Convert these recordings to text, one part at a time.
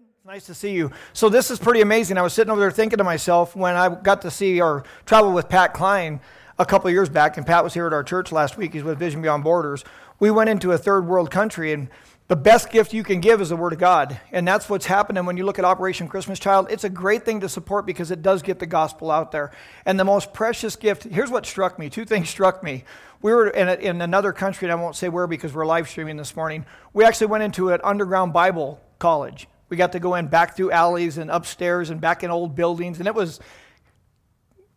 It's nice to see you. So this is pretty amazing. I was sitting over there thinking to myself when I got to see or travel with Pat Klein a couple years back, and Pat was here at our church last week. He's with Vision Beyond Borders. We went into a third world country, and the best gift you can give is the Word of God. And that's what's happening when you look at Operation Christmas Child. It's a great thing to support because it does get the gospel out there. And the most precious gift here's what struck me two things struck me. We were in, a, in another country, and I won't say where because we're live streaming this morning. We actually went into an underground Bible college. We got to go in back through alleys and upstairs and back in old buildings, and it was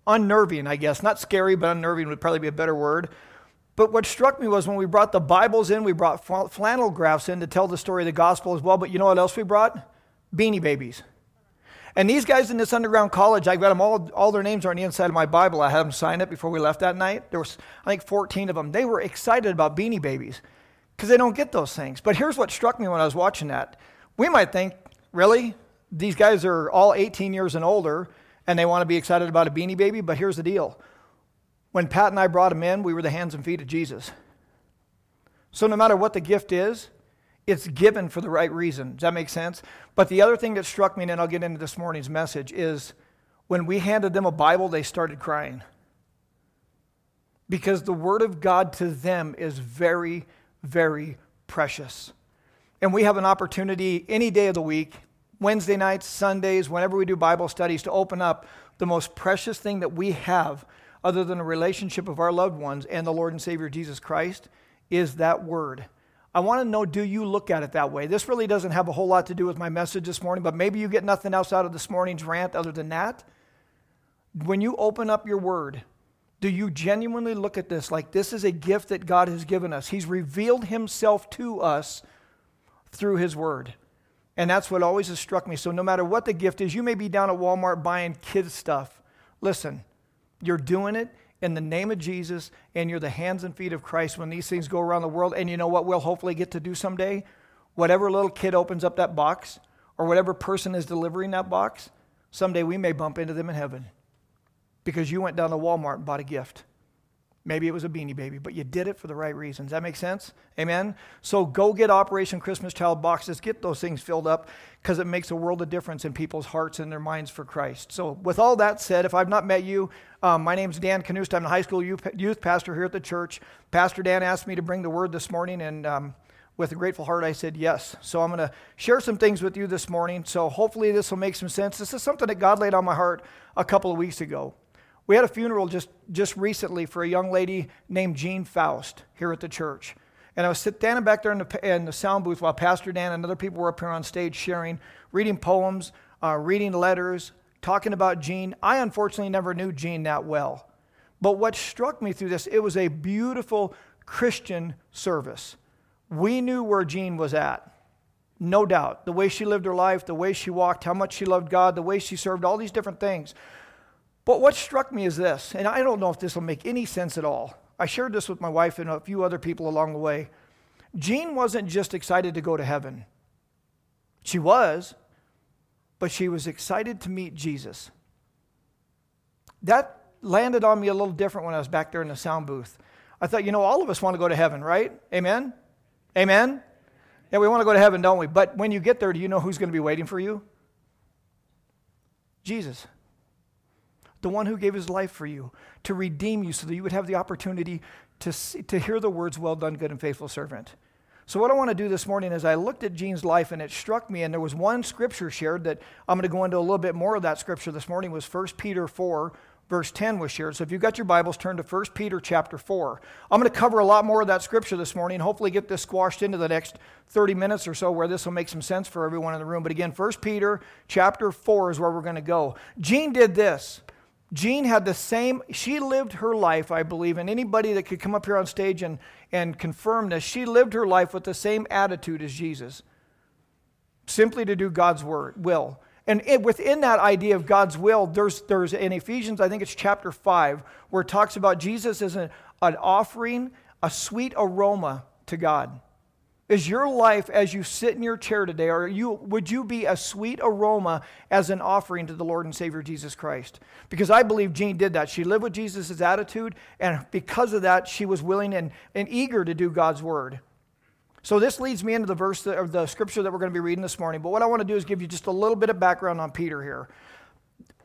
unnerving, I guess. Not scary, but unnerving would probably be a better word. But what struck me was when we brought the Bibles in, we brought flannel graphs in to tell the story of the gospel as well. But you know what else we brought? Beanie babies. And these guys in this underground college, I got them all, all their names are on the inside of my Bible. I had them sign it before we left that night. There was, I think, 14 of them. They were excited about beanie babies because they don't get those things. But here's what struck me when I was watching that. We might think, really? These guys are all 18 years and older, and they want to be excited about a beanie baby, but here's the deal. When Pat and I brought them in, we were the hands and feet of Jesus. So no matter what the gift is, it's given for the right reason. Does that make sense? But the other thing that struck me, and I'll get into this morning's message, is when we handed them a Bible, they started crying. Because the Word of God to them is very, very precious. And we have an opportunity any day of the week, Wednesday nights, Sundays, whenever we do Bible studies, to open up the most precious thing that we have, other than a relationship of our loved ones and the Lord and Savior Jesus Christ, is that Word. I want to know do you look at it that way? This really doesn't have a whole lot to do with my message this morning, but maybe you get nothing else out of this morning's rant other than that. When you open up your Word, do you genuinely look at this like this is a gift that God has given us? He's revealed Himself to us through His Word. And that's what always has struck me. So, no matter what the gift is, you may be down at Walmart buying kids' stuff. Listen, you're doing it in the name of Jesus, and you're the hands and feet of Christ when these things go around the world. And you know what we'll hopefully get to do someday? Whatever little kid opens up that box, or whatever person is delivering that box, someday we may bump into them in heaven because you went down to Walmart and bought a gift. Maybe it was a beanie baby, but you did it for the right reasons. That makes sense? Amen? So go get Operation Christmas Child boxes. Get those things filled up because it makes a world of difference in people's hearts and their minds for Christ. So, with all that said, if I've not met you, um, my name's Dan Canust. I'm the high school youth pastor here at the church. Pastor Dan asked me to bring the word this morning, and um, with a grateful heart, I said yes. So, I'm going to share some things with you this morning. So, hopefully, this will make some sense. This is something that God laid on my heart a couple of weeks ago. We had a funeral just, just recently for a young lady named Jean Faust here at the church. And I was standing back there in the, in the sound booth while Pastor Dan and other people were up here on stage sharing, reading poems, uh, reading letters, talking about Jean. I unfortunately never knew Jean that well. But what struck me through this, it was a beautiful Christian service. We knew where Jean was at. No doubt. The way she lived her life, the way she walked, how much she loved God, the way she served, all these different things. But what struck me is this, and I don't know if this will make any sense at all. I shared this with my wife and a few other people along the way. Jean wasn't just excited to go to heaven. She was, but she was excited to meet Jesus. That landed on me a little different when I was back there in the sound booth. I thought, you know, all of us want to go to heaven, right? Amen? Amen? Yeah, we want to go to heaven, don't we? But when you get there, do you know who's going to be waiting for you? Jesus the one who gave his life for you, to redeem you so that you would have the opportunity to, see, to hear the words, Well done, good and faithful servant. So, what I want to do this morning is I looked at Jean's life and it struck me, and there was one scripture shared that I'm going to go into a little bit more of that scripture this morning was 1 Peter 4, verse 10 was shared. So if you've got your Bibles, turn to 1 Peter chapter 4. I'm going to cover a lot more of that scripture this morning, hopefully get this squashed into the next 30 minutes or so where this will make some sense for everyone in the room. But again, 1 Peter chapter 4 is where we're going to go. Jean did this. Jean had the same, she lived her life, I believe, and anybody that could come up here on stage and, and confirm this, she lived her life with the same attitude as Jesus, simply to do God's word, will. And it, within that idea of God's will, there's, there's in Ephesians, I think it's chapter 5, where it talks about Jesus as an, an offering, a sweet aroma to God. Is your life as you sit in your chair today, or you, would you be a sweet aroma as an offering to the Lord and Savior Jesus Christ? Because I believe Jean did that. She lived with Jesus' attitude, and because of that, she was willing and, and eager to do God's word. So this leads me into the verse that, or the scripture that we're going to be reading this morning. But what I want to do is give you just a little bit of background on Peter here.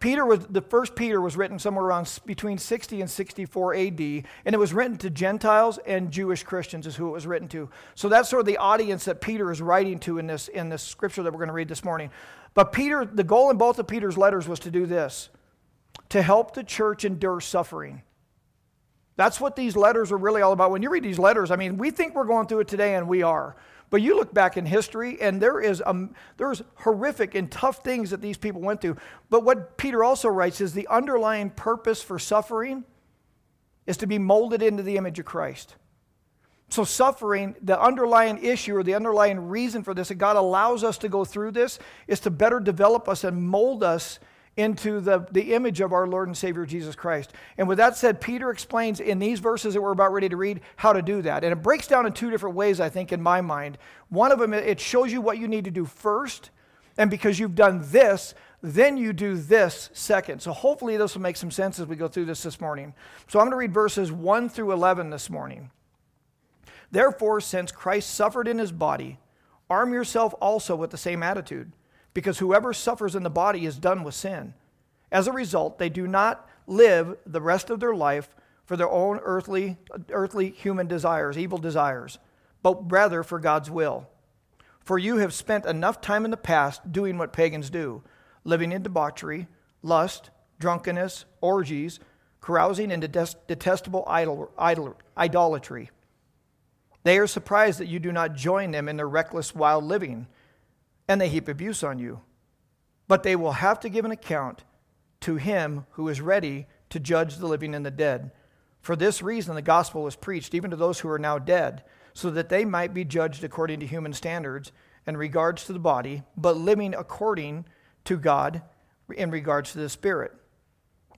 Peter was the first Peter was written somewhere around between 60 and 64 AD, and it was written to Gentiles and Jewish Christians is who it was written to. So that's sort of the audience that Peter is writing to in this in this scripture that we're going to read this morning. But Peter, the goal in both of Peter's letters was to do this: to help the church endure suffering. That's what these letters are really all about. When you read these letters, I mean, we think we're going through it today, and we are. But you look back in history, and there is um, there's horrific and tough things that these people went through. But what Peter also writes is the underlying purpose for suffering is to be molded into the image of Christ. So, suffering, the underlying issue or the underlying reason for this, that God allows us to go through this, is to better develop us and mold us into the, the image of our Lord and Savior Jesus Christ. And with that said, Peter explains in these verses that we're about ready to read how to do that. And it breaks down in two different ways, I think, in my mind. One of them, it shows you what you need to do first. And because you've done this, then you do this second. So hopefully this will make some sense as we go through this this morning. So I'm going to read verses 1 through 11 this morning. Therefore, since Christ suffered in his body, arm yourself also with the same attitude because whoever suffers in the body is done with sin. As a result, they do not live the rest of their life for their own earthly, earthly human desires, evil desires, but rather for God's will. For you have spent enough time in the past doing what pagans do, living in debauchery, lust, drunkenness, orgies, carousing, and detestable idol, idol, idolatry. They are surprised that you do not join them in their reckless, wild living and they heap abuse on you. But they will have to give an account to him who is ready to judge the living and the dead. For this reason, the gospel was preached even to those who are now dead, so that they might be judged according to human standards in regards to the body, but living according to God in regards to the spirit.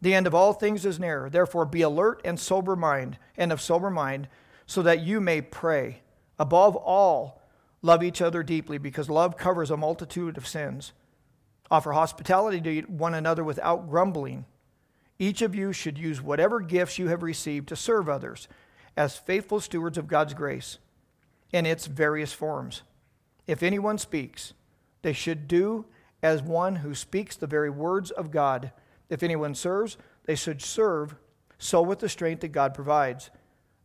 The end of all things is near. Therefore, be alert and sober mind, and of sober mind, so that you may pray. Above all, Love each other deeply because love covers a multitude of sins. Offer hospitality to one another without grumbling. Each of you should use whatever gifts you have received to serve others as faithful stewards of God's grace in its various forms. If anyone speaks, they should do as one who speaks the very words of God. If anyone serves, they should serve so with the strength that God provides,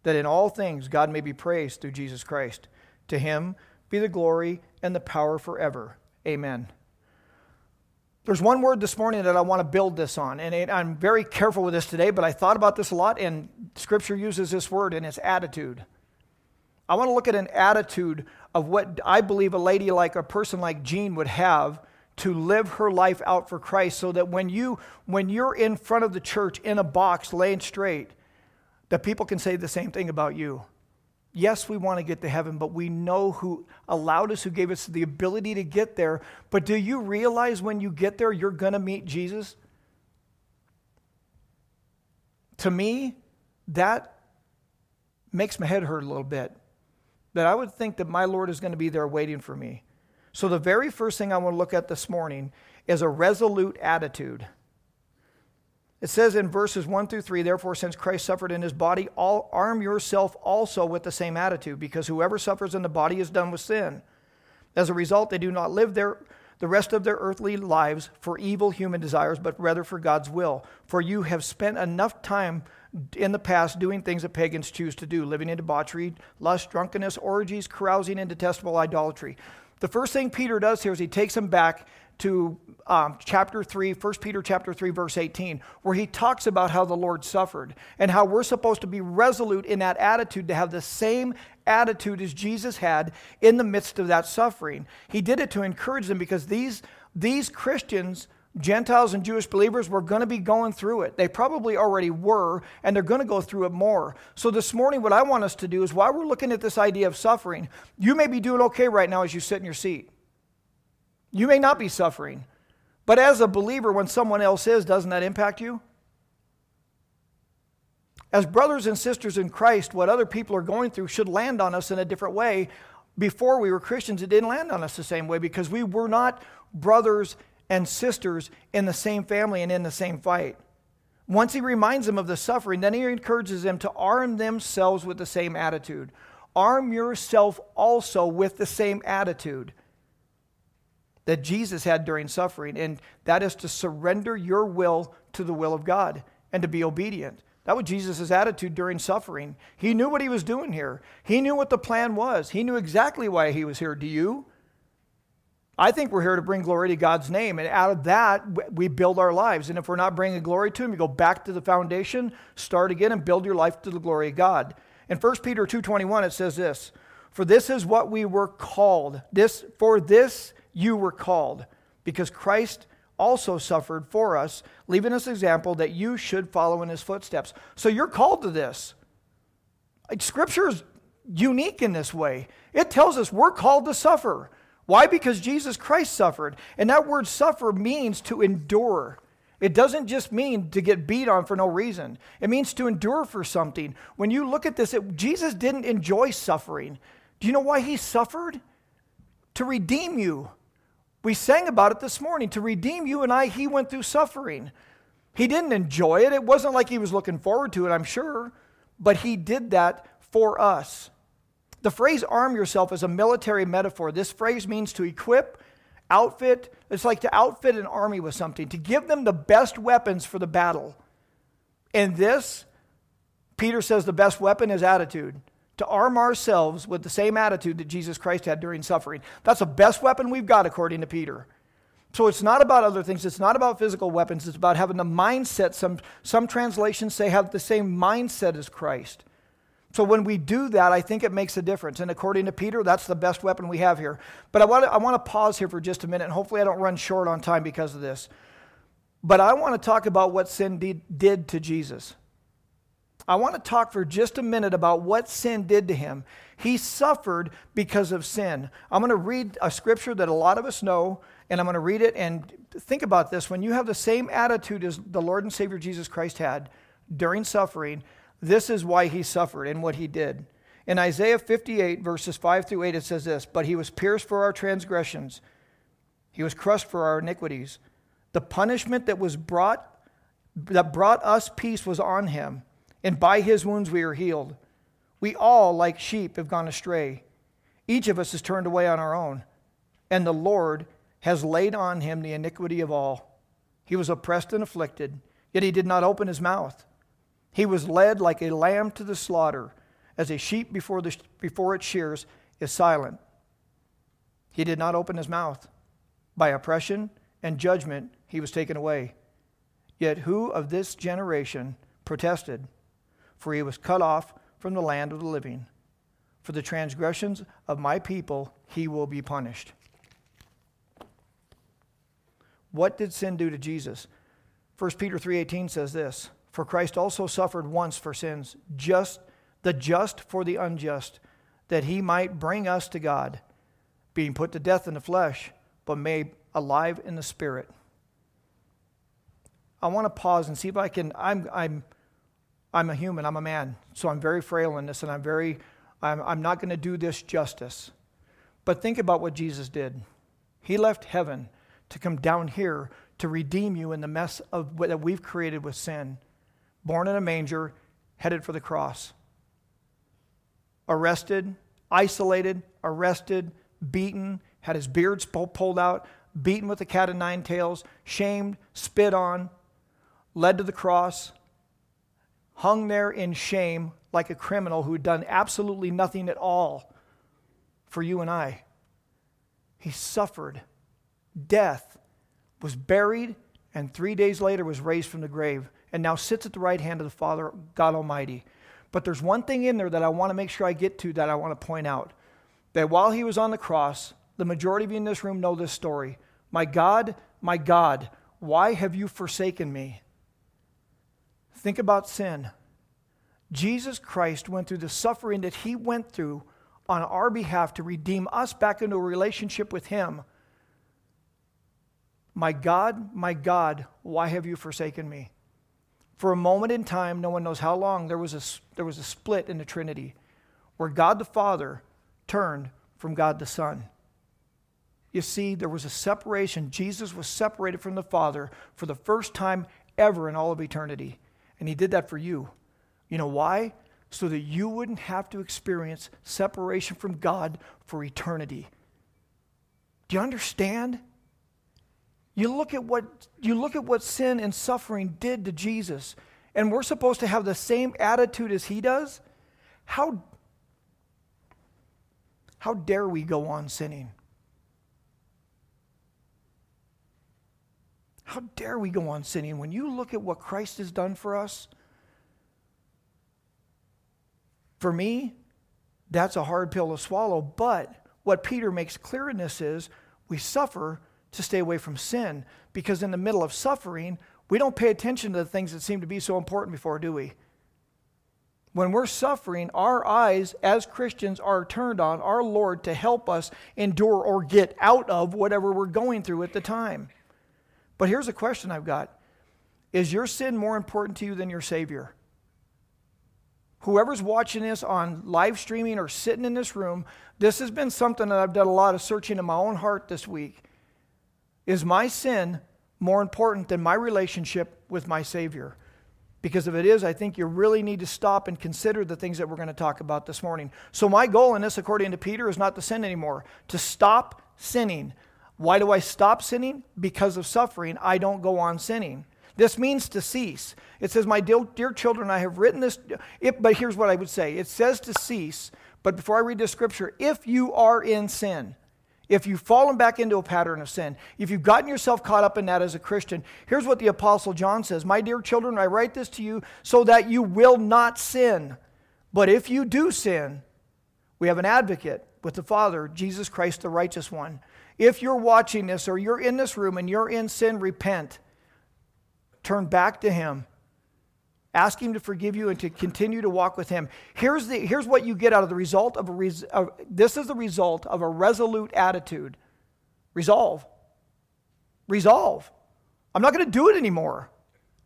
that in all things God may be praised through Jesus Christ. To him, be the glory and the power forever. Amen. There's one word this morning that I want to build this on, and it, I'm very careful with this today, but I thought about this a lot, and Scripture uses this word, and it's attitude. I want to look at an attitude of what I believe a lady like a person like Jean would have to live her life out for Christ, so that when you when you're in front of the church in a box laying straight, that people can say the same thing about you yes, we want to get to heaven, but we know who allowed us, who gave us the ability to get there. But do you realize when you get there, you're going to meet Jesus? To me, that makes my head hurt a little bit. That I would think that my Lord is going to be there waiting for me. So, the very first thing I want to look at this morning is a resolute attitude. It says in verses 1 through 3, therefore, since Christ suffered in his body, all, arm yourself also with the same attitude, because whoever suffers in the body is done with sin. As a result, they do not live their, the rest of their earthly lives for evil human desires, but rather for God's will. For you have spent enough time in the past doing things that pagans choose to do, living in debauchery, lust, drunkenness, orgies, carousing, and detestable idolatry. The first thing Peter does here is he takes them back to um, chapter 3, 1 Peter chapter 3, verse 18, where he talks about how the Lord suffered and how we're supposed to be resolute in that attitude, to have the same attitude as Jesus had in the midst of that suffering. He did it to encourage them because these, these Christians, Gentiles and Jewish believers, were going to be going through it. They probably already were, and they're going to go through it more. So, this morning, what I want us to do is while we're looking at this idea of suffering, you may be doing okay right now as you sit in your seat. You may not be suffering. But as a believer, when someone else is, doesn't that impact you? As brothers and sisters in Christ, what other people are going through should land on us in a different way. Before we were Christians, it didn't land on us the same way because we were not brothers and sisters in the same family and in the same fight. Once he reminds them of the suffering, then he encourages them to arm themselves with the same attitude. arm yourself also with the same attitude that Jesus had during suffering, and that is to surrender your will to the will of God and to be obedient. That was Jesus' attitude during suffering. He knew what he was doing here. He knew what the plan was. He knew exactly why he was here. Do you? I think we're here to bring glory to God's name. And out of that, we build our lives. And if we're not bringing glory to Him, you go back to the foundation, start again, and build your life to the glory of God. In 1 Peter 2.21, it says this, For this is what we were called. This, for this you were called, because Christ also suffered for us, leaving us example that you should follow in his footsteps. So you're called to this. Scripture is unique in this way. It tells us we're called to suffer. Why? Because Jesus Christ suffered. And that word suffer means to endure. It doesn't just mean to get beat on for no reason. It means to endure for something. When you look at this, it, Jesus didn't enjoy suffering. Do you know why he suffered? To redeem you. We sang about it this morning. To redeem you and I, he went through suffering. He didn't enjoy it. It wasn't like he was looking forward to it, I'm sure, but he did that for us. The phrase arm yourself is a military metaphor. This phrase means to equip, outfit. It's like to outfit an army with something, to give them the best weapons for the battle. And this, Peter says the best weapon is attitude. To arm ourselves with the same attitude that Jesus Christ had during suffering. That's the best weapon we've got, according to Peter. So it's not about other things. It's not about physical weapons. It's about having the mindset. Some, some translations say have the same mindset as Christ. So when we do that, I think it makes a difference. And according to Peter, that's the best weapon we have here. But I want to, I want to pause here for just a minute, and hopefully I don't run short on time because of this. But I want to talk about what sin did, did to Jesus. I want to talk for just a minute about what sin did to him. He suffered because of sin. I'm going to read a scripture that a lot of us know, and I'm going to read it and think about this. When you have the same attitude as the Lord and Savior Jesus Christ had during suffering, this is why he suffered and what he did. In Isaiah 58, verses 5 through 8, it says this But he was pierced for our transgressions, he was crushed for our iniquities. The punishment that was brought that brought us peace was on him, and by his wounds we are healed. We all, like sheep, have gone astray. Each of us has turned away on our own, and the Lord has laid on him the iniquity of all. He was oppressed and afflicted, yet he did not open his mouth. He was led like a lamb to the slaughter, as a sheep before, the, before its shears is silent. He did not open his mouth. By oppression and judgment he was taken away. Yet who of this generation protested? For he was cut off from the land of the living. For the transgressions of my people he will be punished. What did sin do to Jesus? 1 Peter 3:18 says this, for Christ also suffered once for sins, just the just for the unjust, that he might bring us to God, being put to death in the flesh, but made alive in the spirit. I want to pause and see if I can. I'm, I'm, I'm a human, I'm a man, so I'm very frail in this, and I'm very, I'm, I'm not going to do this justice. But think about what Jesus did. He left heaven to come down here to redeem you in the mess of, that we've created with sin born in a manger, headed for the cross. Arrested, isolated, arrested, beaten, had his beard pulled out, beaten with a cat of nine tails, shamed, spit on, led to the cross, hung there in shame like a criminal who had done absolutely nothing at all for you and I. He suffered death, was buried, and three days later was raised from the grave and now sits at the right hand of the Father, God Almighty. But there's one thing in there that I want to make sure I get to that I want to point out. That while he was on the cross, the majority of you in this room know this story. My God, my God, why have you forsaken me? Think about sin. Jesus Christ went through the suffering that he went through on our behalf to redeem us back into a relationship with him. My God, my God, why have you forsaken me? For a moment in time, no one knows how long, there was a, there was a split in the Trinity where God the Father turned from God the Son. You see, there was a separation. Jesus was separated from the Father for the first time ever in all of eternity. And he did that for you. You know why? so that you wouldn't have to experience separation from God for eternity. Do you understand? You look at what you look at what sin and suffering did to Jesus, and we're supposed to have the same attitude as he does. How how dare we go on sinning? How dare we go on sinning when you look at what Christ has done for us? For me, that's a hard pill to swallow, but what Peter makes clear in this is we suffer to stay away from sin because in the middle of suffering, we don't pay attention to the things that seem to be so important before, do we? When we're suffering, our eyes as Christians are turned on our Lord to help us endure or get out of whatever we're going through at the time. But here's a question I've got Is your sin more important to you than your Savior? Whoever's watching this on live streaming or sitting in this room, this has been something that I've done a lot of searching in my own heart this week. Is my sin more important than my relationship with my Savior? Because if it is, I think you really need to stop and consider the things that we're going to talk about this morning. So, my goal in this, according to Peter, is not to sin anymore, to stop sinning. Why do I stop sinning? Because of suffering, I don't go on sinning. This means to cease. It says, My dear, dear children, I have written this. If, but here's what I would say it says to cease, but before I read the scripture, if you are in sin, if you've fallen back into a pattern of sin, if you've gotten yourself caught up in that as a Christian, here's what the Apostle John says My dear children, I write this to you so that you will not sin. But if you do sin, we have an advocate with the Father, Jesus Christ, the righteous one. If you're watching this or you're in this room and you're in sin, repent. Turn back to Him. Ask Him to forgive you and to continue to walk with Him. Here's, the, here's what you get out of the result of a res, uh, this is the result of a resolute attitude. Resolve. Resolve. I'm not going to do it anymore.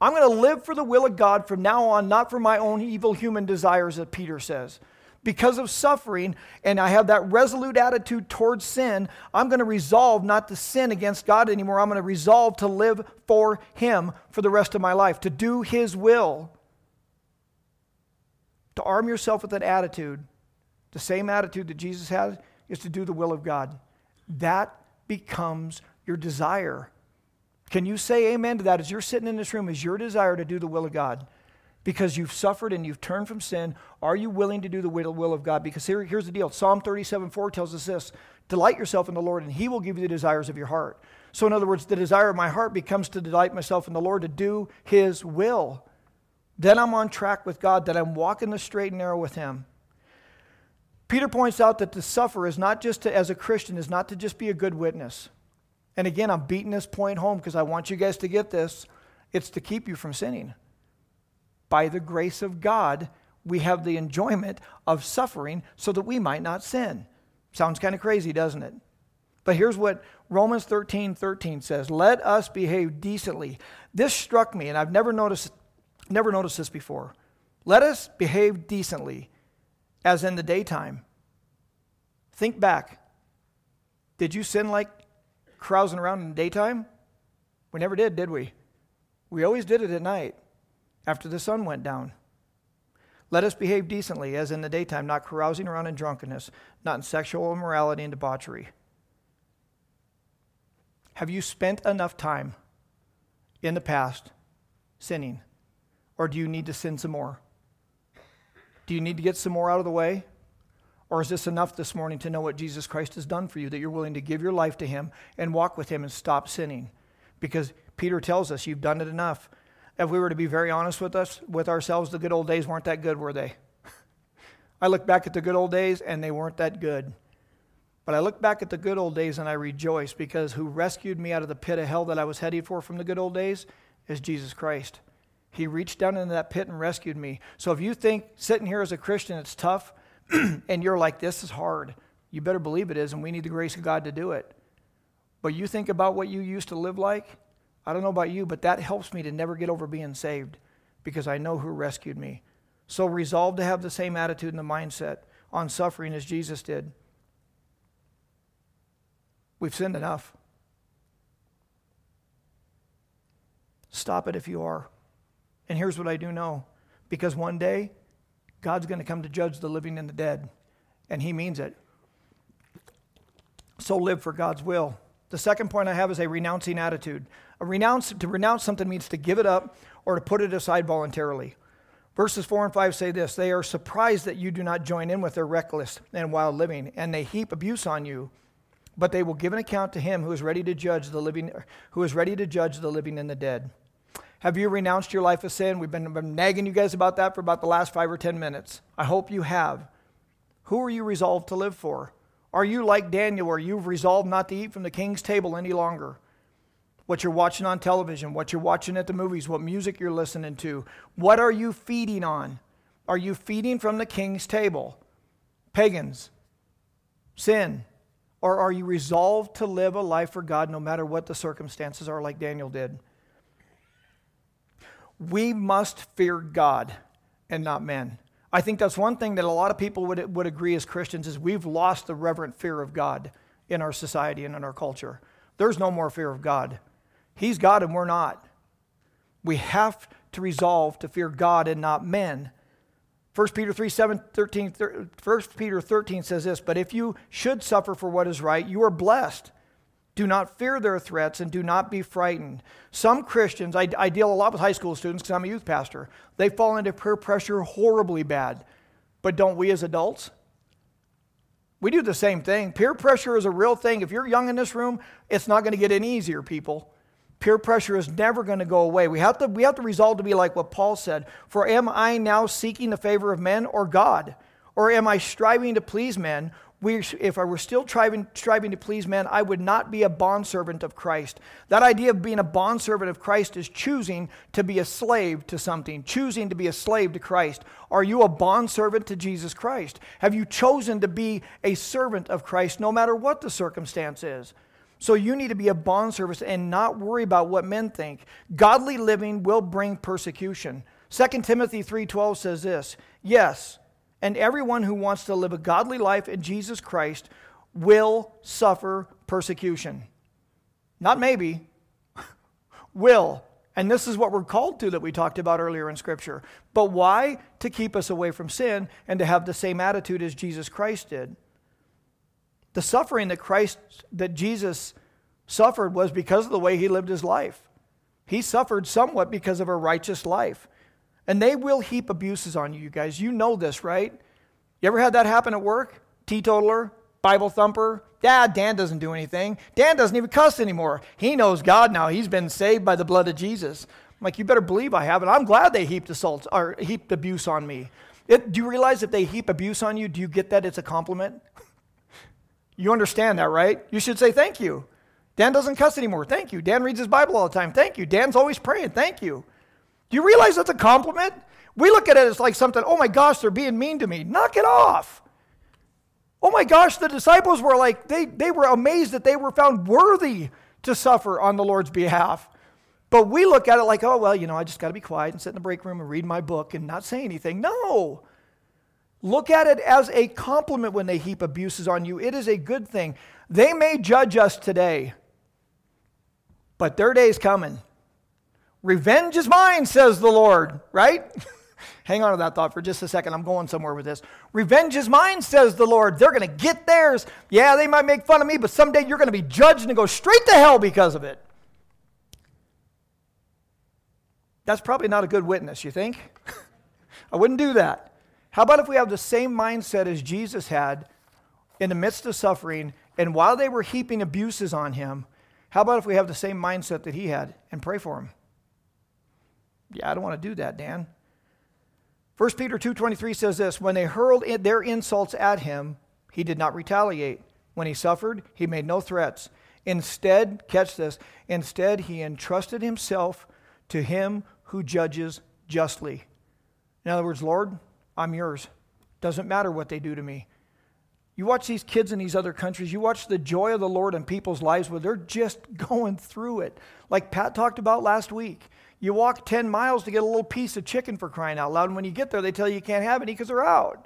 I'm going to live for the will of God from now on, not for my own evil human desires, as Peter says. Because of suffering, and I have that resolute attitude towards sin, I'm going to resolve not to sin against God anymore. I'm going to resolve to live for Him for the rest of my life, to do His will to arm yourself with that attitude, the same attitude that Jesus had, is to do the will of God. That becomes your desire. Can you say amen to that as you're sitting in this room? Is your desire to do the will of God? Because you've suffered and you've turned from sin, are you willing to do the will of God? Because here, here's the deal Psalm 37 4 tells us this Delight yourself in the Lord, and He will give you the desires of your heart. So, in other words, the desire of my heart becomes to delight myself in the Lord, to do His will then I'm on track with God, that I'm walking the straight and narrow with Him. Peter points out that to suffer is not just to, as a Christian, is not to just be a good witness. And again, I'm beating this point home because I want you guys to get this. It's to keep you from sinning. By the grace of God, we have the enjoyment of suffering so that we might not sin. Sounds kind of crazy, doesn't it? But here's what Romans 13 13 says Let us behave decently. This struck me, and I've never noticed Never noticed this before. Let us behave decently as in the daytime. Think back. Did you sin like carousing around in the daytime? We never did, did we? We always did it at night after the sun went down. Let us behave decently as in the daytime, not carousing around in drunkenness, not in sexual immorality and debauchery. Have you spent enough time in the past sinning? Or do you need to sin some more? Do you need to get some more out of the way? Or is this enough this morning to know what Jesus Christ has done for you, that you're willing to give your life to Him and walk with Him and stop sinning? Because Peter tells us you've done it enough. If we were to be very honest with us, with ourselves, the good old days weren't that good, were they? I look back at the good old days and they weren't that good. But I look back at the good old days and I rejoice because who rescued me out of the pit of hell that I was headed for from the good old days is Jesus Christ. He reached down into that pit and rescued me. So if you think sitting here as a Christian it's tough and you're like, this is hard, you better believe it is, and we need the grace of God to do it. But you think about what you used to live like, I don't know about you, but that helps me to never get over being saved because I know who rescued me. So resolve to have the same attitude and the mindset on suffering as Jesus did. We've sinned enough. Stop it if you are. And here's what I do know because one day God's going to come to judge the living and the dead, and He means it. So live for God's will. The second point I have is a renouncing attitude. Renounce, to renounce something means to give it up or to put it aside voluntarily. Verses 4 and 5 say this They are surprised that you do not join in with their reckless and wild living, and they heap abuse on you. But they will give an account to him who is ready to judge the living, who is ready to judge the living and the dead. Have you renounced your life of sin? We've been, been nagging you guys about that for about the last five or ten minutes. I hope you have. Who are you resolved to live for? Are you like Daniel, where you've resolved not to eat from the king's table any longer? What you're watching on television, what you're watching at the movies, what music you're listening to. What are you feeding on? Are you feeding from the king's table? Pagans, sin. Or are you resolved to live a life for God no matter what the circumstances are, like Daniel did? We must fear God and not men. I think that's one thing that a lot of people would, would agree as Christians is we've lost the reverent fear of God in our society and in our culture. There's no more fear of God. He's God and we're not. We have to resolve to fear God and not men. 1 Peter 3 7, 13, 1 Peter 13 says this, but if you should suffer for what is right, you are blessed. Do not fear their threats and do not be frightened. Some Christians, I, I deal a lot with high school students because I'm a youth pastor, they fall into peer pressure horribly bad. But don't we as adults? We do the same thing. Peer pressure is a real thing. If you're young in this room, it's not going to get any easier, people. Peer pressure is never going to go away. We have, to, we have to resolve to be like what Paul said For am I now seeking the favor of men or God? Or am I striving to please men? we, if I were still striving, striving to please men, I would not be a bondservant of Christ. That idea of being a bondservant of Christ is choosing to be a slave to something, choosing to be a slave to Christ. Are you a bondservant to Jesus Christ? Have you chosen to be a servant of Christ no matter what the circumstance is? So you need to be a bondservant and not worry about what men think. Godly living will bring persecution. 2 Timothy 3:12 says this, "Yes, and everyone who wants to live a godly life in Jesus Christ will suffer persecution. Not maybe, will. And this is what we're called to that we talked about earlier in Scripture. But why? To keep us away from sin and to have the same attitude as Jesus Christ did. The suffering that Christ, that Jesus suffered was because of the way he lived his life. He suffered somewhat because of a righteous life. And they will heap abuses on you, you guys. You know this, right? You ever had that happen at work? Teetotaler, Bible thumper. Yeah, Dan doesn't do anything. Dan doesn't even cuss anymore. He knows God now. He's been saved by the blood of Jesus. I'm like, you better believe I have it. I'm glad they heaped assaults or heaped abuse on me. It, do you realize if they heap abuse on you, do you get that it's a compliment? you understand that, right? You should say thank you. Dan doesn't cuss anymore. Thank you. Dan reads his Bible all the time. Thank you. Dan's always praying. Thank you. Do you realize that's a compliment? We look at it as like something, oh my gosh, they're being mean to me. Knock it off. Oh my gosh, the disciples were like, they, they were amazed that they were found worthy to suffer on the Lord's behalf. But we look at it like, oh, well, you know, I just got to be quiet and sit in the break room and read my book and not say anything. No. Look at it as a compliment when they heap abuses on you. It is a good thing. They may judge us today, but their day is coming. Revenge is mine, says the Lord, right? Hang on to that thought for just a second. I'm going somewhere with this. Revenge is mine, says the Lord. They're going to get theirs. Yeah, they might make fun of me, but someday you're going to be judged and go straight to hell because of it. That's probably not a good witness, you think? I wouldn't do that. How about if we have the same mindset as Jesus had in the midst of suffering, and while they were heaping abuses on him, how about if we have the same mindset that he had and pray for him? Yeah, I don't want to do that, Dan. 1 Peter 2:23 says this, when they hurled their insults at him, he did not retaliate. When he suffered, he made no threats. Instead, catch this, instead he entrusted himself to him who judges justly. In other words, Lord, I'm yours. Doesn't matter what they do to me. You watch these kids in these other countries, you watch the joy of the Lord in people's lives where they're just going through it. Like Pat talked about last week. You walk 10 miles to get a little piece of chicken for crying out loud, and when you get there, they tell you you can't have any because they're out.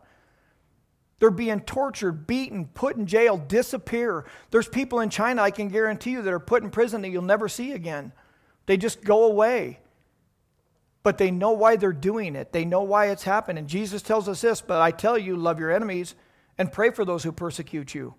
They're being tortured, beaten, put in jail, disappear. There's people in China, I can guarantee you, that are put in prison that you'll never see again. They just go away. But they know why they're doing it. They know why it's happening. Jesus tells us this, but I tell you, love your enemies and pray for those who persecute you.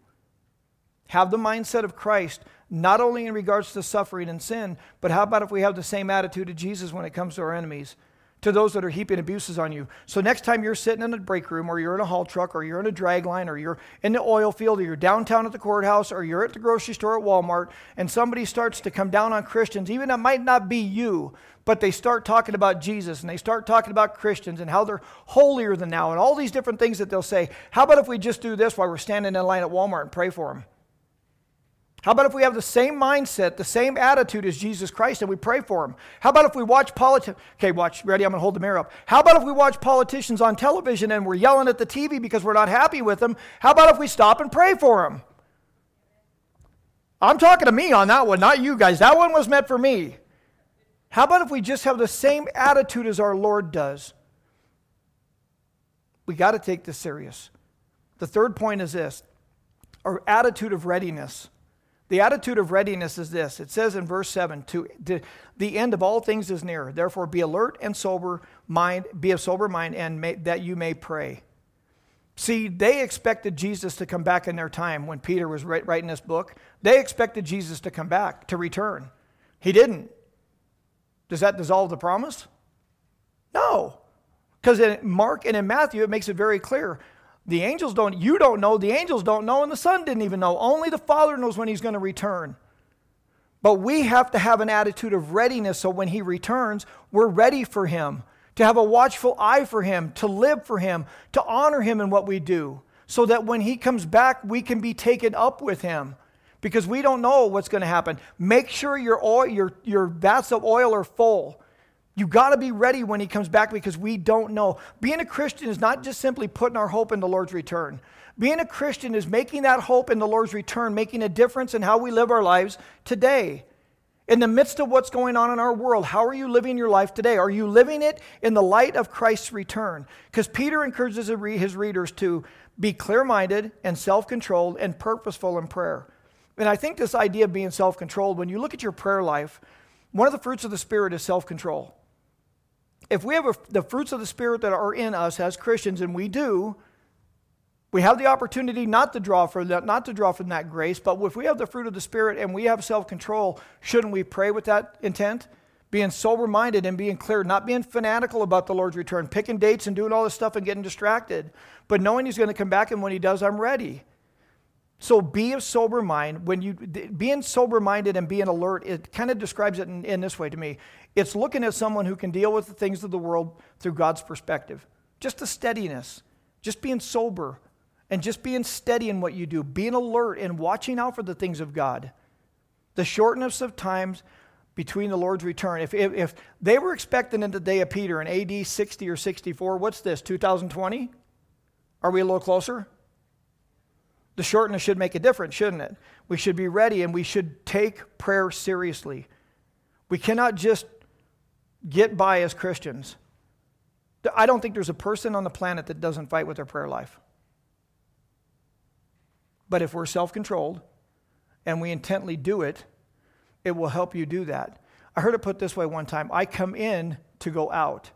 Have the mindset of Christ, not only in regards to suffering and sin, but how about if we have the same attitude of Jesus when it comes to our enemies? To those that are heaping abuses on you. So next time you're sitting in a break room or you're in a haul truck or you're in a drag line or you're in the oil field or you're downtown at the courthouse or you're at the grocery store at Walmart and somebody starts to come down on Christians, even it might not be you, but they start talking about Jesus and they start talking about Christians and how they're holier than now and all these different things that they'll say. How about if we just do this while we're standing in line at Walmart and pray for them? How about if we have the same mindset, the same attitude as Jesus Christ and we pray for him? How about if we watch politics? Okay, watch, ready? I'm going to hold the mirror up. How about if we watch politicians on television and we're yelling at the TV because we're not happy with them? How about if we stop and pray for them? I'm talking to me on that one, not you guys. That one was meant for me. How about if we just have the same attitude as our Lord does? We got to take this serious. The third point is this our attitude of readiness. The attitude of readiness is this it says in verse 7 to, to, the end of all things is near. Therefore, be alert and sober mind, be of sober mind, and may, that you may pray. See, they expected Jesus to come back in their time when Peter was writing this book. They expected Jesus to come back, to return. He didn't. Does that dissolve the promise? No. Because in Mark and in Matthew, it makes it very clear the angels don't, you don't know, the angels don't know, and the Son didn't even know. Only the Father knows when He's going to return. But we have to have an attitude of readiness so when He returns, we're ready for Him, to have a watchful eye for Him, to live for Him, to honor Him in what we do, so that when He comes back, we can be taken up with Him. Because we don't know what's going to happen. Make sure your, oil, your, your vats of oil are full. You got to be ready when he comes back because we don't know. Being a Christian is not just simply putting our hope in the Lord's return. Being a Christian is making that hope in the Lord's return, making a difference in how we live our lives today. In the midst of what's going on in our world, how are you living your life today? Are you living it in the light of Christ's return? Because Peter encourages his readers to be clear minded and self controlled and purposeful in prayer. And I think this idea of being self controlled, when you look at your prayer life, one of the fruits of the Spirit is self control if we have a, the fruits of the Spirit that are in us as Christians, and we do, we have the opportunity not to draw from that, not to draw from that grace. But if we have the fruit of the Spirit and we have self-control, shouldn't we pray with that intent? Being sober-minded and being clear, not being fanatical about the Lord's return, picking dates and doing all this stuff and getting distracted, but knowing He's going to come back, and when He does, I'm ready. So be of sober mind. When you being sober minded and being alert, it kind of describes it in, in, this way to me. It's looking at someone who can deal with the things of the world through God's perspective. Just a steadiness, just being sober, and just being steady in what you do, being alert and watching out for the things of God. The shortness of times between the Lord's return. If, if, if they were expecting in the day of Peter in AD 60 or 64, what's this, 2020? Are we a little closer? The shortness should make a difference, shouldn't it? We should be ready and we should take prayer seriously. We cannot just get by as Christians. I don't think there's a person on the planet that doesn't fight with their prayer life. But if we're self controlled and we intently do it, it will help you do that. I heard it put this way one time I come in to go out.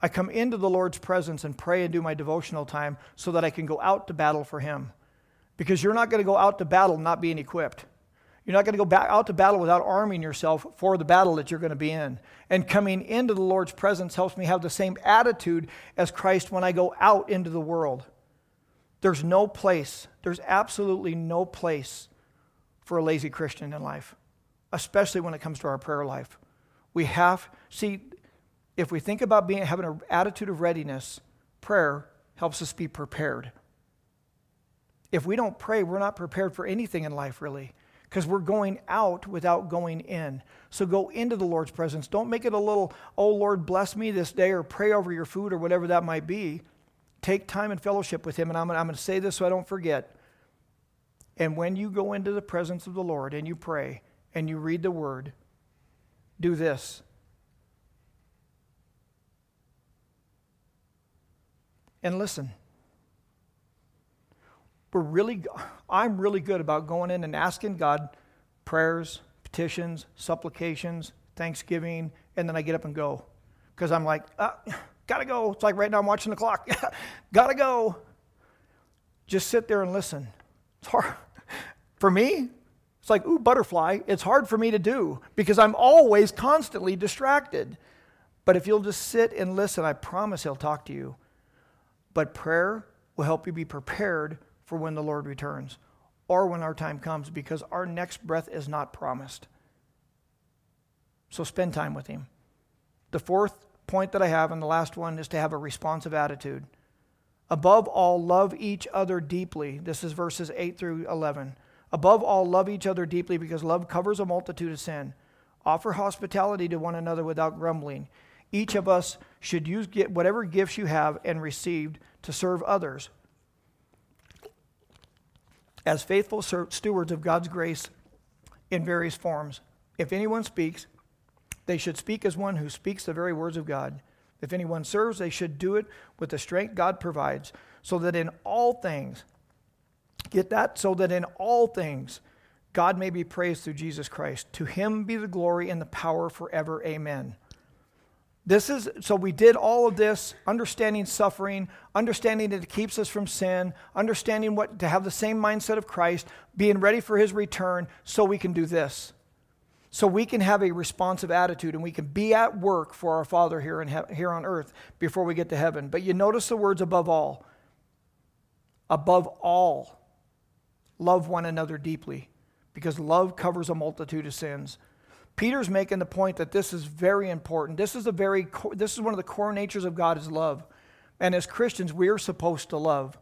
I come into the Lord's presence and pray and do my devotional time so that I can go out to battle for Him. Because you're not going to go out to battle not being equipped. You're not going to go back out to battle without arming yourself for the battle that you're going to be in. And coming into the Lord's presence helps me have the same attitude as Christ when I go out into the world. There's no place, there's absolutely no place for a lazy Christian in life, especially when it comes to our prayer life. We have, see, if we think about being, having an attitude of readiness, prayer helps us be prepared. If we don't pray, we're not prepared for anything in life, really, because we're going out without going in. So go into the Lord's presence. Don't make it a little, oh, Lord, bless me this day, or pray over your food, or whatever that might be. Take time and fellowship with Him. And I'm, I'm going to say this so I don't forget. And when you go into the presence of the Lord and you pray and you read the word, do this. And listen we're really, I'm really good about going in and asking God prayers, petitions, supplications, thanksgiving, and then I get up and go. because I'm like, uh, gotta go. It's like right now I'm watching the clock. gotta go. Just sit there and listen. It's hard. For me, it's like, ooh, butterfly. It's hard for me to do because I'm always constantly distracted. But if you'll just sit and listen, I promise He'll talk to you. But prayer will help you be prepared for when the Lord returns or when our time comes because our next breath is not promised. So spend time with Him. The fourth point that I have, and the last one, is to have a responsive attitude. Above all, love each other deeply. This is verses 8 through 11. Above all, love each other deeply because love covers a multitude of sin. Offer hospitality to one another without grumbling. Each of us should use whatever gifts you have and received to serve others. As faithful stewards of God's grace in various forms, if anyone speaks, they should speak as one who speaks the very words of God. If anyone serves, they should do it with the strength God provides, so that in all things, Get that? So that in all things, God may be praised through Jesus Christ. To him be the glory and the power forever. Amen. This is so we did all of this understanding suffering, understanding that it keeps us from sin, understanding what to have the same mindset of Christ, being ready for his return so we can do this. So we can have a responsive attitude and we can be at work for our Father here in he- here on earth before we get to heaven. But you notice the words above all. Above all. Love one another deeply because love covers a multitude of sins. Peter's making the point that this is very important. This is a very this is one of the core natures of God is love. And as Christians, we're supposed to love.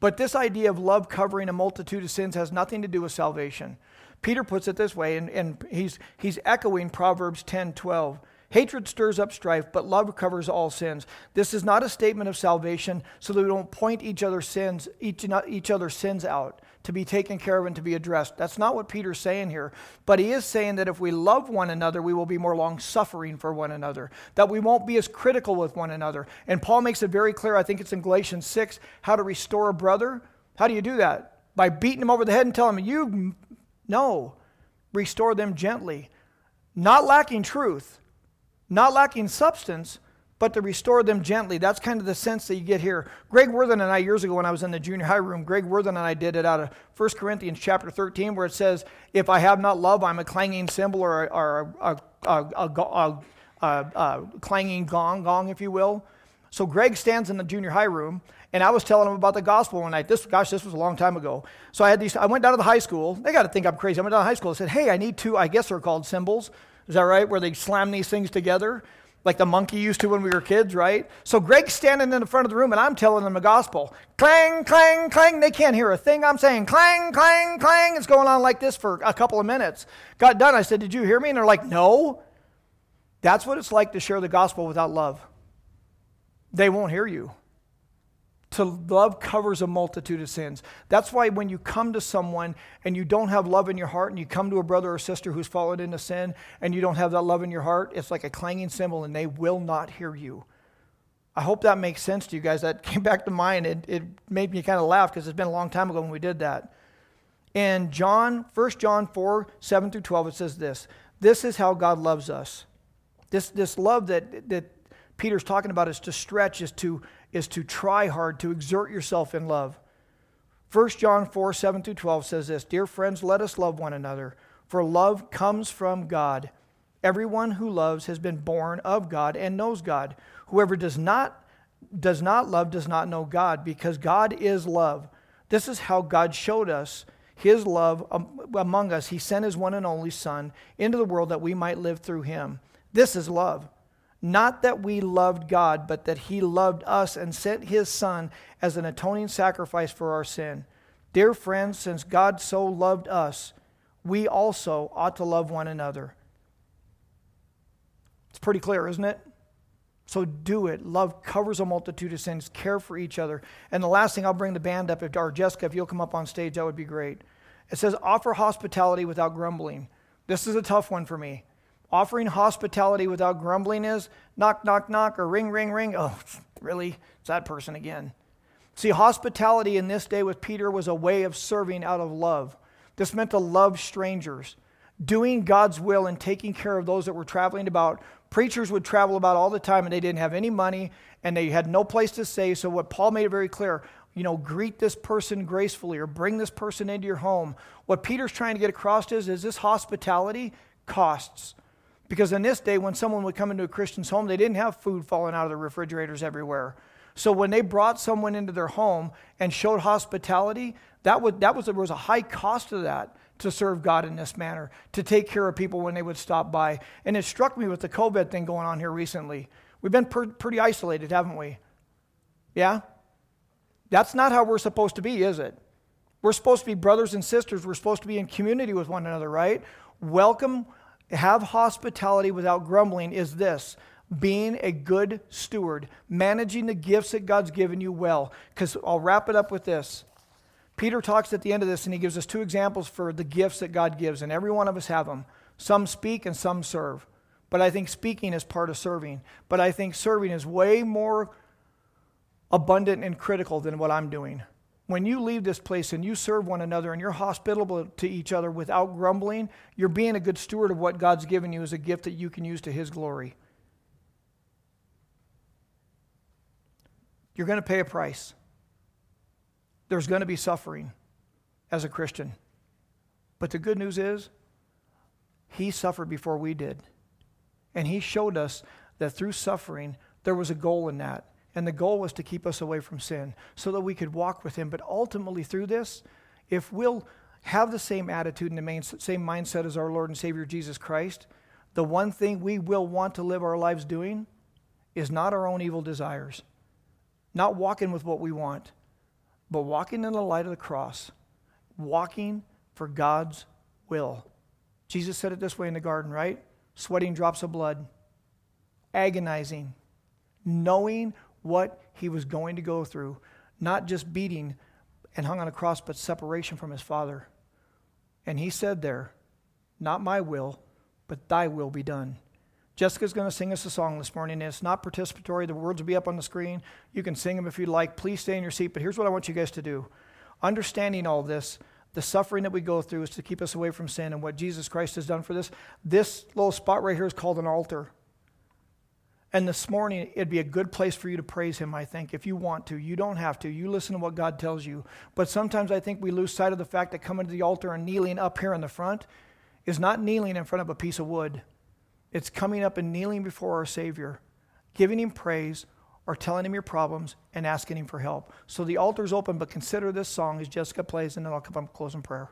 But this idea of love covering a multitude of sins has nothing to do with salvation. Peter puts it this way, and, and he's, he's echoing Proverbs 10 12. Hatred stirs up strife, but love covers all sins. This is not a statement of salvation so that we don't point each other's sins, each, each other's sins out to be taken care of and to be addressed. That's not what Peter's saying here. But he is saying that if we love one another, we will be more long suffering for one another, that we won't be as critical with one another. And Paul makes it very clear, I think it's in Galatians 6, how to restore a brother. How do you do that? By beating him over the head and telling him, You, no, restore them gently. Not lacking truth, not lacking substance, but to restore them gently. That's kind of the sense that you get here. Greg Worthen and I, years ago when I was in the junior high room, Greg Worthen and I did it out of 1 Corinthians chapter 13, where it says, If I have not love, I'm a clanging cymbal or, a, or a, a, a, clanging gong, gong, if you will. So Greg stands in the junior high room, and I was telling him about the gospel one night. This, gosh, this was a long time ago. So I had these. I went down to the high school. They got to think I'm crazy. I went down to high school. I said, "Hey, I need two. I guess they're called cymbals. Is that right? Where they slam these things together." Like the monkey used to when we were kids, right? So Greg's standing in the front of the room and I'm telling them the gospel. Clang, clang, clang. They can't hear a thing I'm saying. Clang, clang, clang. It's going on like this for a couple of minutes. Got done. I said, Did you hear me? And they're like, No. That's what it's like to share the gospel without love. They won't hear you. To love covers a multitude of sins. That's why when you come to someone and you don't have love in your heart, and you come to a brother or sister who's fallen into sin and you don't have that love in your heart, it's like a clanging cymbal and they will not hear you. I hope that makes sense to you guys. That came back to mind. It, it made me kind of laugh because it's been a long time ago when we did that. In John, 1 John 4, 7 through 12, it says this This is how God loves us. This, this love that, that Peter's talking about is to stretch, is to is to try hard, to exert yourself in love. 1 John 4 7 through 12 says this Dear friends, let us love one another, for love comes from God. Everyone who loves has been born of God and knows God. Whoever does not does not love does not know God, because God is love. This is how God showed us his love among us. He sent his one and only Son into the world that we might live through him. This is love. Not that we loved God, but that He loved us and sent His Son as an atoning sacrifice for our sin. Dear friends, since God so loved us, we also ought to love one another. It's pretty clear, isn't it? So do it. Love covers a multitude of sins. Care for each other. And the last thing, I'll bring the band up. If, or Jessica, if you'll come up on stage, that would be great. It says, offer hospitality without grumbling. This is a tough one for me. Offering hospitality without grumbling is knock, knock, knock, or ring, ring, ring. Oh, really? It's that person again. See, hospitality in this day with Peter was a way of serving out of love. This meant to love strangers. doing God's will and taking care of those that were traveling about. Preachers would travel about all the time and they didn't have any money and they had no place to stay. So, what Paul made it very clear you know, greet this person gracefully or bring this person into your home. What Peter's trying to get across is, is this hospitality costs. Because in this day, when someone would come into a Christian's home, they didn't have food falling out of the refrigerators everywhere. So when they brought someone into their home and showed hospitality, that, that was, there was a high cost to that to serve God in this manner, to take care of people when they would stop by. And it struck me with the COVID thing going on here recently. We've been per, pretty isolated, haven't we? Yeah? That's not how we're supposed to be, is it? We're supposed to be brothers and sisters. We're supposed to be in community with one another, right? Welcome, have hospitality without grumbling is this being a good steward, managing the gifts that God's given you well. Because I'll wrap it up with this. Peter talks at the end of this and he gives us two examples for the gifts that God gives, and every one of us have them. Some speak and some serve. But I think speaking is part of serving. But I think serving is way more abundant and critical than what I'm doing. When you leave this place and you serve one another and you're hospitable to each other without grumbling, you're being a good steward of what God's given you as a gift that you can use to His glory. You're going to pay a price. There's going to be suffering as a Christian. But the good news is, He suffered before we did. And He showed us that through suffering, there was a goal in that. And the goal was to keep us away from sin so that we could walk with Him. But ultimately, through this, if we'll have the same attitude and the main, same mindset as our Lord and Savior Jesus Christ, the one thing we will want to live our lives doing is not our own evil desires, not walking with what we want, but walking in the light of the cross, walking for God's will. Jesus said it this way in the garden, right? Sweating drops of blood, agonizing, knowing what he was going to go through, not just beating and hung on a cross, but separation from his Father. And he said there, Not my will, but thy will be done. Jessica's going to sing us a song this morning. It's not participatory. The words will be up on the screen. You can sing them if you'd like. Please stay in your seat. But here's what I want you guys to do. Understanding all this, the suffering that we go through is to keep us away from sin and what Jesus Christ has done for this. This little spot right here is called an altar. And this morning, it'd be a good place for you to praise Him, I think, if you want to. You don't have to. You listen to what God tells you. But sometimes I think we lose sight of the fact that coming to the altar and kneeling up here in the front is not kneeling in front of a piece of wood. It's coming up and kneeling before our Savior, giving Him praise or telling Him your problems and asking Him for help. So the altar's open, but consider this song as Jessica plays, and then I'll come up and close in prayer.